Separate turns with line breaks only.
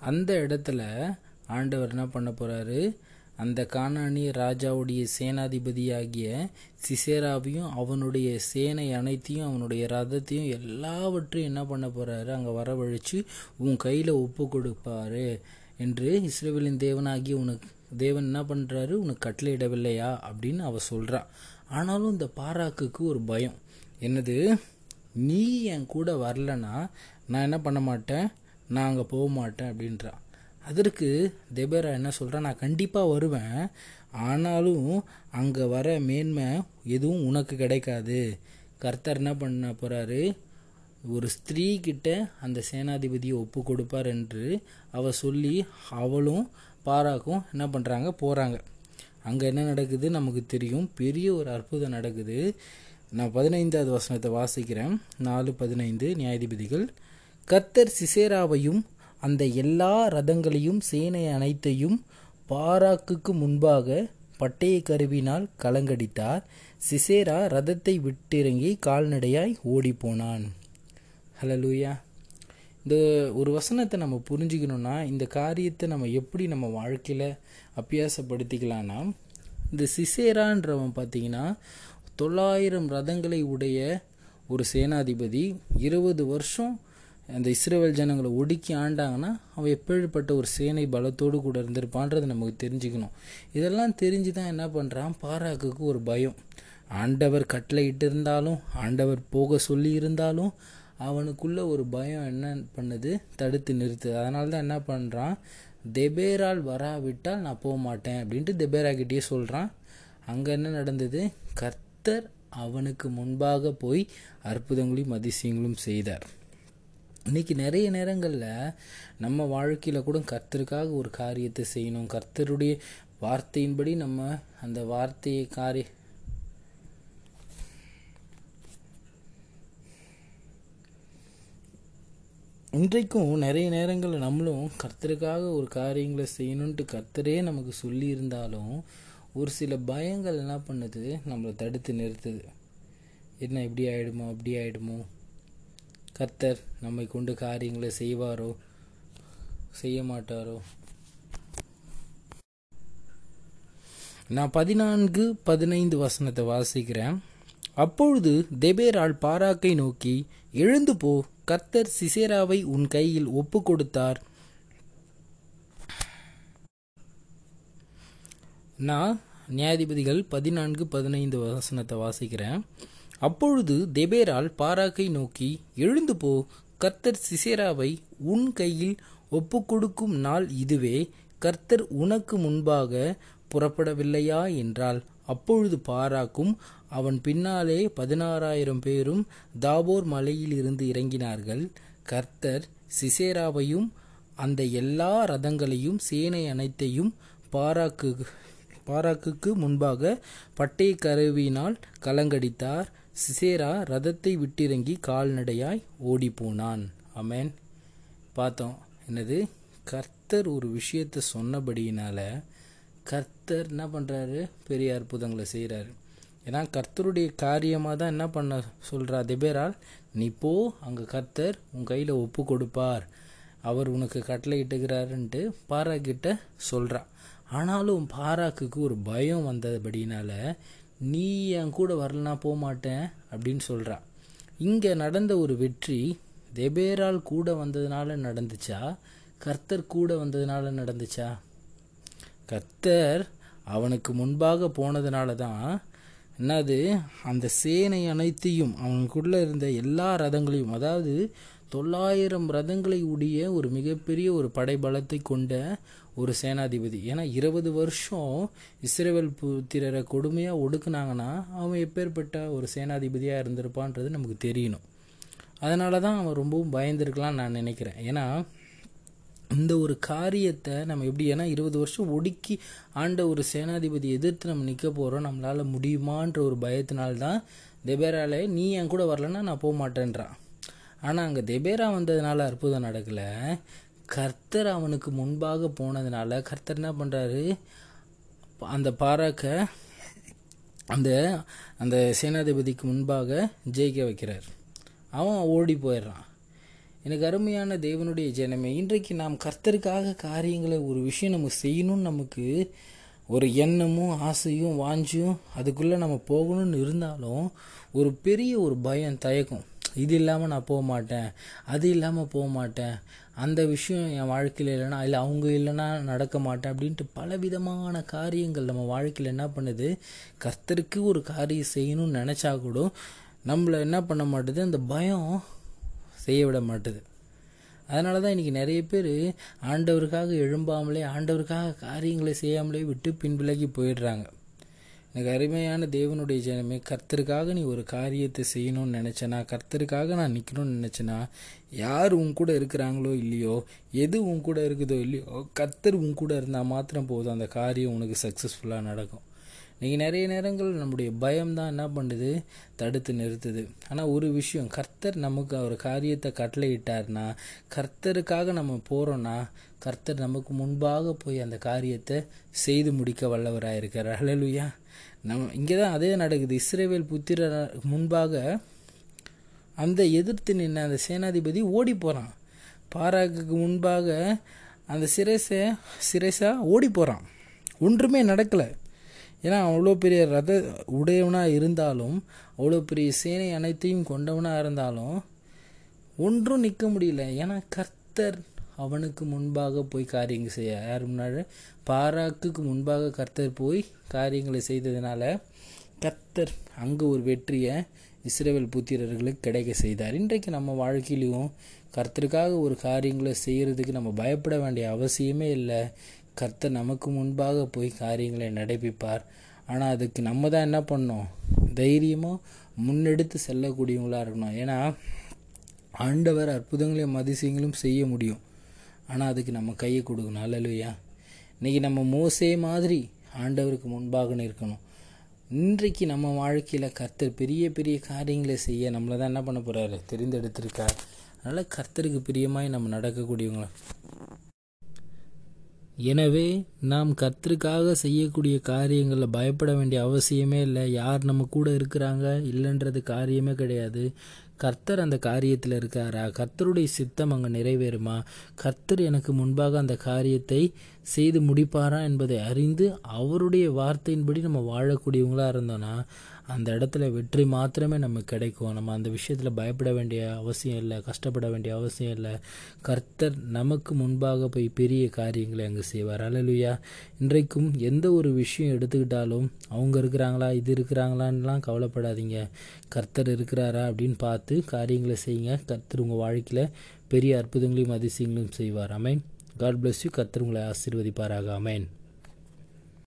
அந்த இடத்துல ஆண்டவர் என்ன பண்ண போகிறாரு அந்த கானானிய ராஜாவுடைய சேனாதிபதியாகிய சிசேராவையும் அவனுடைய சேனை அனைத்தையும் அவனுடைய ரதத்தையும் எல்லாவற்றையும் என்ன பண்ண போகிறாரு அங்கே வரவழைச்சு உன் கையில் ஒப்பு கொடுப்பாரு என்று இஸ்ரேவேலின் தேவனாகிய உனக்கு தேவன் என்ன பண்ணுறாரு உனக்கு கட்டளையிடவில்லையா அப்படின்னு அவ சொல்கிறான் ஆனாலும் இந்த பாராக்குக்கு ஒரு பயம். என்னது? நீ என் கூட வரலனா நான் என்ன பண்ண மாட்டேன்? நான் அங்கே போக மாட்டேன் அப்படின்றா. அதற்கு தெபேரா என்ன சொல்கிறா நான் கண்டிப்பாக வருவேன். ஆனாலும் அங்கே வர மேன்மை எதுவும் உனக்கு கிடைக்காது. கர்த்தர் என்ன பண்ண போகிறாரு ஒரு ஸ்திரீ கிட்ட அந்த சேனாதிபதியை ஒப்பு கொடுப்பார் என்று அவ சொல்லி அவளும் பாராக்கும் என்ன பண்ணுறாங்க போகிறாங்க அங்கே என்ன நடக்குது? நமக்கு தெரியும். பெரிய ஒரு அற்புதம் நடக்குது. நான் பதினைந்தாவது வசனத்தை வாசிக்கிறேன். நாலு பதினைந்து நியாயாதிபதிகள் கர்த்தர் சிசேராவையும் அந்த எல்லா ரதங்களையும் சேனை அனைத்தையும் பாராக்குக்கு முன்பாக பட்டய கருவினால் கலங்கடித்தார். சிசேரா ரதத்தை விட்டிறங்கி கால்நடையாய் ஓடிப்போனான். ஹலலூயா இந்த ஒரு வசனத்தை நம்ம புரிஞ்சுக்கணும்னா இந்த காரியத்தை நம்ம எப்படி நம்ம வாழ்க்கையில் அபியாசப்படுத்திக்கலாம்னா இந்த சிசேரான்றவன் பார்த்தீங்கன்னா தொள்ளாயிரம் ரதங்களை உடைய ஒரு சேனாதிபதி இருபது வருஷம் அந்த இஸ்ரேல் ஜனங்களை ஒடுக்கி ஆண்டாங்கன்னா அவன் எப்பேழுப்பட்ட ஒரு சேனை பலத்தோடு கூட இருந்திருப்பான்றது நமக்கு தெரிஞ்சுக்கணும். இதெல்லாம் தெரிஞ்சு தான் என்ன பண்ணுறான் பாராக்குக்கு ஒரு பயம். ஆண்டவர் கட்டளையிட்டு இருந்தாலும் ஆண்டவர் போக சொல்லி இருந்தாலும் அவனுக்குள்ள ஒரு பயம் என்ன பண்ணுது? தடுத்து நிறுத்துது. அதனால தான் என்ன பண்ணுறான் தெபேரால் வராவிட்டால் நான் போக மாட்டேன் அப்படின்ட்டு தெபேரா கிட்டேயே சொல்கிறான் அங்கே என்ன நடந்தது? கர்த்தர் அவனுக்கு முன்பாக போய் அற்புதங்களையும் அதிசயங்களும் செய்தார். இன்னைக்கு நிறைய நேரங்களில் நம்ம வாழ்க்கையில் கூட கர்த்தருக்காக ஒரு காரியத்தை செய்யணும். கர்த்தருடைய வார்த்தையின்படி நம்ம அந்த வார்த்தையை காரிய இன்றைக்கும் நிறைய நேரங்களில் நம்மளும் கர்த்தருக்காக ஒரு காரியங்களை செய்யணுன்ட்டு கர்த்தரே நமக்கு சொல்லியிருந்தாலும் ஒரு சில பயங்கள் என்ன பண்ணுது? நம்மளை தடுத்து நிறுத்துது. என்ன இப்படி ஆயிடுமோ? அப்படி ஆயிடுமோ? கர்த்தர் நம்மை கொண்டு காரியங்களை செய்வாரோ? செய்ய மாட்டாரோ நான் பதினான்கு பதினைந்து வசனத்தை வாசிக்கிறேன். அப்பொழுது தெபேரால் பாராக்கை நோக்கி எழுந்து போ கர்த்தர் சிசேராவை உன் கையில் ஒப்பு கொடுத்தார் நான் நியாயாதிபதிகள் பதினான்கு பதினைந்து வசனத்தை வாசிக்கிறேன். அப்பொழுது தெபேரால் பாராக்கை நோக்கி எழுந்து போ கர்த்தர் சிசேராவை உன் கையில் ஒப்புக்கொடுக்கும் நாள் இதுவே கர்த்தர் உனக்கு முன்பாக புறப்படவில்லையா? என்றால் அப்பொழுது பாராக்கும் அவன் பின்னாலே பதினாறாயிரம் பேரும் தாபோர் மலையிலிருந்து இறங்கினார்கள். கர்த்தர் சிசேராவையும் அந்த எல்லா ரதங்களையும் சேனை அனைத்தையும் பாராக்கு பாராக்குக்கு முன்பாக பட்டய கருவியினால் கலங்கடித்தார். சிசேரா ரதத்தை விட்டிறங்கி கால்நடையாய் ஓடிப்போனான். அமேன் பார்த்தோம். என்னது? கர்த்தர் ஒரு விஷயத்தை சொன்னபடியினால கர்த்தர் என்ன பண்ணுறாரு பெரிய அற்புதங்களை செய்கிறாரு ஏன்னா கர்த்தருடைய காரியமாக தான் என்ன பண்ண சொல்கிறா திபேரால்? நீ போ அங்கே கர்த்தர் உன் கையில் ஒப்பு கொடுப்பார். அவர் உனக்கு கட்டளை இட்டுகிறாருன்ட்டு பாராக்கிட்ட சொல்கிறா ஆனாலும் பாராக்குக்கு ஒரு பயம் வந்தபடினால நீ என் கூட வரலனா போக மாட்டேன் அப்படின்னு சொல்கிறா இங்கே நடந்த ஒரு வெற்றி தெபேரால் கூட வந்ததுனால நடந்துச்சா? கர்த்தர் கூட வந்ததுனால நடந்துச்சா? கர்த்தர் அவனுக்கு முன்பாக போனதுனால தான் என்னது? அந்த சேனை அனைத்தையும் அவனுக்குள்ளே இருந்த எல்லா ரதங்களையும் அதாவது தொள்ளாயிரம் ரதங்களை உடைய ஒரு மிகப்பெரிய ஒரு படைபலத்தை கொண்ட ஒரு சேனாதிபதி. ஏன்னா இருபது வருஷம் இஸ்ரேவேல் புத்திரரை கொடுமையாக ஒடுக்குனாங்கன்னா அவன் எப்பேற்பட்ட ஒரு சேனாதிபதியாக இருந்திருப்பான்றது நமக்கு தெரியணும். அதனால தான் அவன் ரொம்பவும் பயந்துருக்கலாம்னு நான் நினைக்கிறேன். ஏன்னா இந்த ஒரு காரியத்தை நம்ம எப்படி ஏன்னா இருபது வருஷம் ஒடுக்கி ஆண்ட ஒரு சேனாதிபதி எதிர்த்து நம்ம நிற்க போகிறோம் நம்மளால் முடியுமான்ற ஒரு பயத்தினால்தான் தெபேரால நீ என் கூட வரலன்னா நான் போக மாட்டேன்றான் ஆனால் அங்கே தெபேரா வந்ததுனால அற்புதம் நடக்கலை. கர்த்தர் அவனுக்கு முன்பாக போனதுனால கர்த்தர் என்ன பண்ணுறாரு அந்த பாராக்க அந்த அந்த சேனாதிபதிக்கு முன்பாக ஜெயிக்க வைக்கிறார். அவன் ஓடி போயிடுறான். எனக்கு அருமையான தேவனுடைய ஜனமே இன்றைக்கு நாம் கர்த்தருக்காக காரியங்களை ஒரு விஷயம் நம்ம செய்யணும்னு நமக்கு ஒரு எண்ணமும் ஆசையும் வாஞ்சியும் அதுக்குள்ளே நம்ம போகணும்னு இருந்தாலும் ஒரு பெரிய ஒரு பயம் தயக்கம். இது இல்லாமல் நான் போக மாட்டேன் அது இல்லாமல் போக மாட்டேன் அந்த விஷயம் என் வாழ்க்கையில் இல்லைனா இல்லை அவங்க இல்லைன்னா நடக்க மாட்டேன் அப்படின்ட்டு பலவிதமான காரியங்கள் நம்ம வாழ்க்கையில் என்ன பண்ணுது? கர்த்தருக்கு ஒரு காரியம் செய்யணும்னு நினச்சா கூட நம்மளை என்ன பண்ண மாட்டுது? அந்த பயம் செய்ய விட மாட்டுது. அதனால தான் இன்றைக்கி நிறைய பேர் ஆண்டவருக்காக எழும்பாமலே ஆண்டவருக்காக காரியங்களை செய்யாமலே விட்டு பின்விலகி போயிடுறாங்க. எனக்கு அருமையான தேவனுடைய ஜனமே கர்த்தருக்காக நீ ஒரு காரியத்தை செய்யணும்னு நினச்சனா? கர்த்தருக்காக நான் நிற்கணும்னு நினச்சேனா? யார் உன் கூட இருக்கிறாங்களோ இல்லையோ எது உன் கூட இருக்குதோ இல்லையோ கர்த்தர் உன் கூட இருந்தால் மாத்திரம் போதும். அந்த காரியம் உனக்கு சக்ஸஸ்ஃபுல்லாக நடக்கும். இன்றைக்கி நிறைய நேரங்கள் நம்முடைய பயம் தான் என்ன பண்ணுது? தடுத்து நிறுத்துது. ஆனால் ஒரு விஷயம் கர்த்தர் நமக்கு ஒரு காரியத்தை கட்டளையிட்டார்னா கர்த்தருக்காக நம்ம போகிறோன்னா கர்த்தர் நமக்கு முன்பாக போய் அந்த காரியத்தை செய்து முடிக்க வல்லவராக இருக்கார் அழலுயா நம்ம இங்கே தான் அதே நடக்குது. இஸ்ரேவேல் புத்திர முன்பாக அந்த எதிர்த்து நின்ன அந்த சேனாதிபதி ஓடி போகிறான் பாராக்குக்கு முன்பாக அந்த சிரேசை சிரேசா ஓடி போகிறான் ஒன்றுமே நடக்கலை. ஏன்னா அவ்வளோ பெரிய ரத உடையவனாக இருந்தாலும் அவ்வளோ பெரிய சேனை அனைத்தையும் கொண்டவனாக இருந்தாலும் ஒன்றும் நிற்க முடியல. ஏன்னா கர்த்தர் அவனுக்கு முன்பாக போய் காரியங்கள் செய்ய யார் முன்னாடி? பாராக்குக்கு முன்பாக கர்த்தர் போய் காரியங்களை செய்ததுனால கர்த்தர் அங்கே ஒரு வெற்றியை இஸ்ரேவேல் புத்திரர்களுக்கு கிடைக்க செய்தார். இன்றைக்கு நம்ம வாழ்க்கையிலையும் கர்த்தருக்காக ஒரு காரியங்களை செய்கிறதுக்கு நம்ம பயப்பட வேண்டிய அவசியமே இல்லை. கர்த்தர் நமக்கு முன்பாக போய் காரியங்களை நடைபிப்பார் ஆனால் அதுக்கு நம்ம தான் என்ன பண்ணோம் தைரியமாக முன்னெடுத்து செல்லக்கூடியவங்களாக இருக்கணும். ஏன்னா ஆண்டவர் அற்புதங்களையும் அதிசயங்களும் செய்ய முடியும். ஆனால் அதுக்கு நம்ம கையை கொடுக்கணும். அல்லையா இன்றைக்கி நம்ம மோசே மாதிரி ஆண்டவருக்கு முன்பாக இருக்கணும் இன்றைக்கு நம்ம வாழ்க்கையில் கர்த்தர் பெரிய பெரிய காரியங்களை செய்ய நம்மளை தான் என்ன பண்ண போகிறாரு தெரிந்தெடுத்திருக்கார். அதனால் கர்த்தருக்கு பிரியமாய் நம்ம நடக்கக்கூடியவங்களை? எனவே நாம் கர்த்தருக்காக செய்யக்கூடிய காரியங்களில் பயப்பட வேண்டிய அவசியமே இல்லை. யார் நம்ம கூட இருக்கிறாங்க இல்லைன்றது காரியமே கிடையாது. கர்த்தர் அந்த காரியத்தில் இருக்காரா? கர்த்தருடைய சித்தம் அங்கே நிறைவேறுமா? கர்த்தர் எனக்கு முன்பாக அந்த காரியத்தை செய்து முடிப்பாரா என்பதை அறிந்து அவருடைய வார்த்தையின்படி நம்ம வாழக்கூடியவங்களாக இருந்தோன்னா அந்த இடத்துல வெற்றி மாத்திரமே நமக்கு கிடைக்கும். நம்ம அந்த விஷயத்தில் பயப்பட வேண்டிய அவசியம் இல்லை கஷ்டப்பட வேண்டிய அவசியம் இல்லை. கர்த்தர் நமக்கு முன்பாக போய் பெரிய காரியங்களை அங்கே செய்வார். அலலுயா இன்றைக்கும் எந்த ஒரு விஷயம் எடுத்துக்கிட்டாலும் அவங்க இருக்கிறாங்களா? இது இருக்கிறாங்களான்லாம் கவலைப்படாதீங்க. கர்த்தர் இருக்கிறாரா? அப்படின்னு பார்த்து காரியங்களை செய்யுங்க. கர்த்தர் உங்கள் வாழ்க்கையில் பெரிய அற்புதங்களையும் அதிசயங்களையும் செய்வார். அமேன் காட் பிளஸ் யூ கர்த்தர் உங்களை ஆசீர்வதிப்பாராக. அமேன்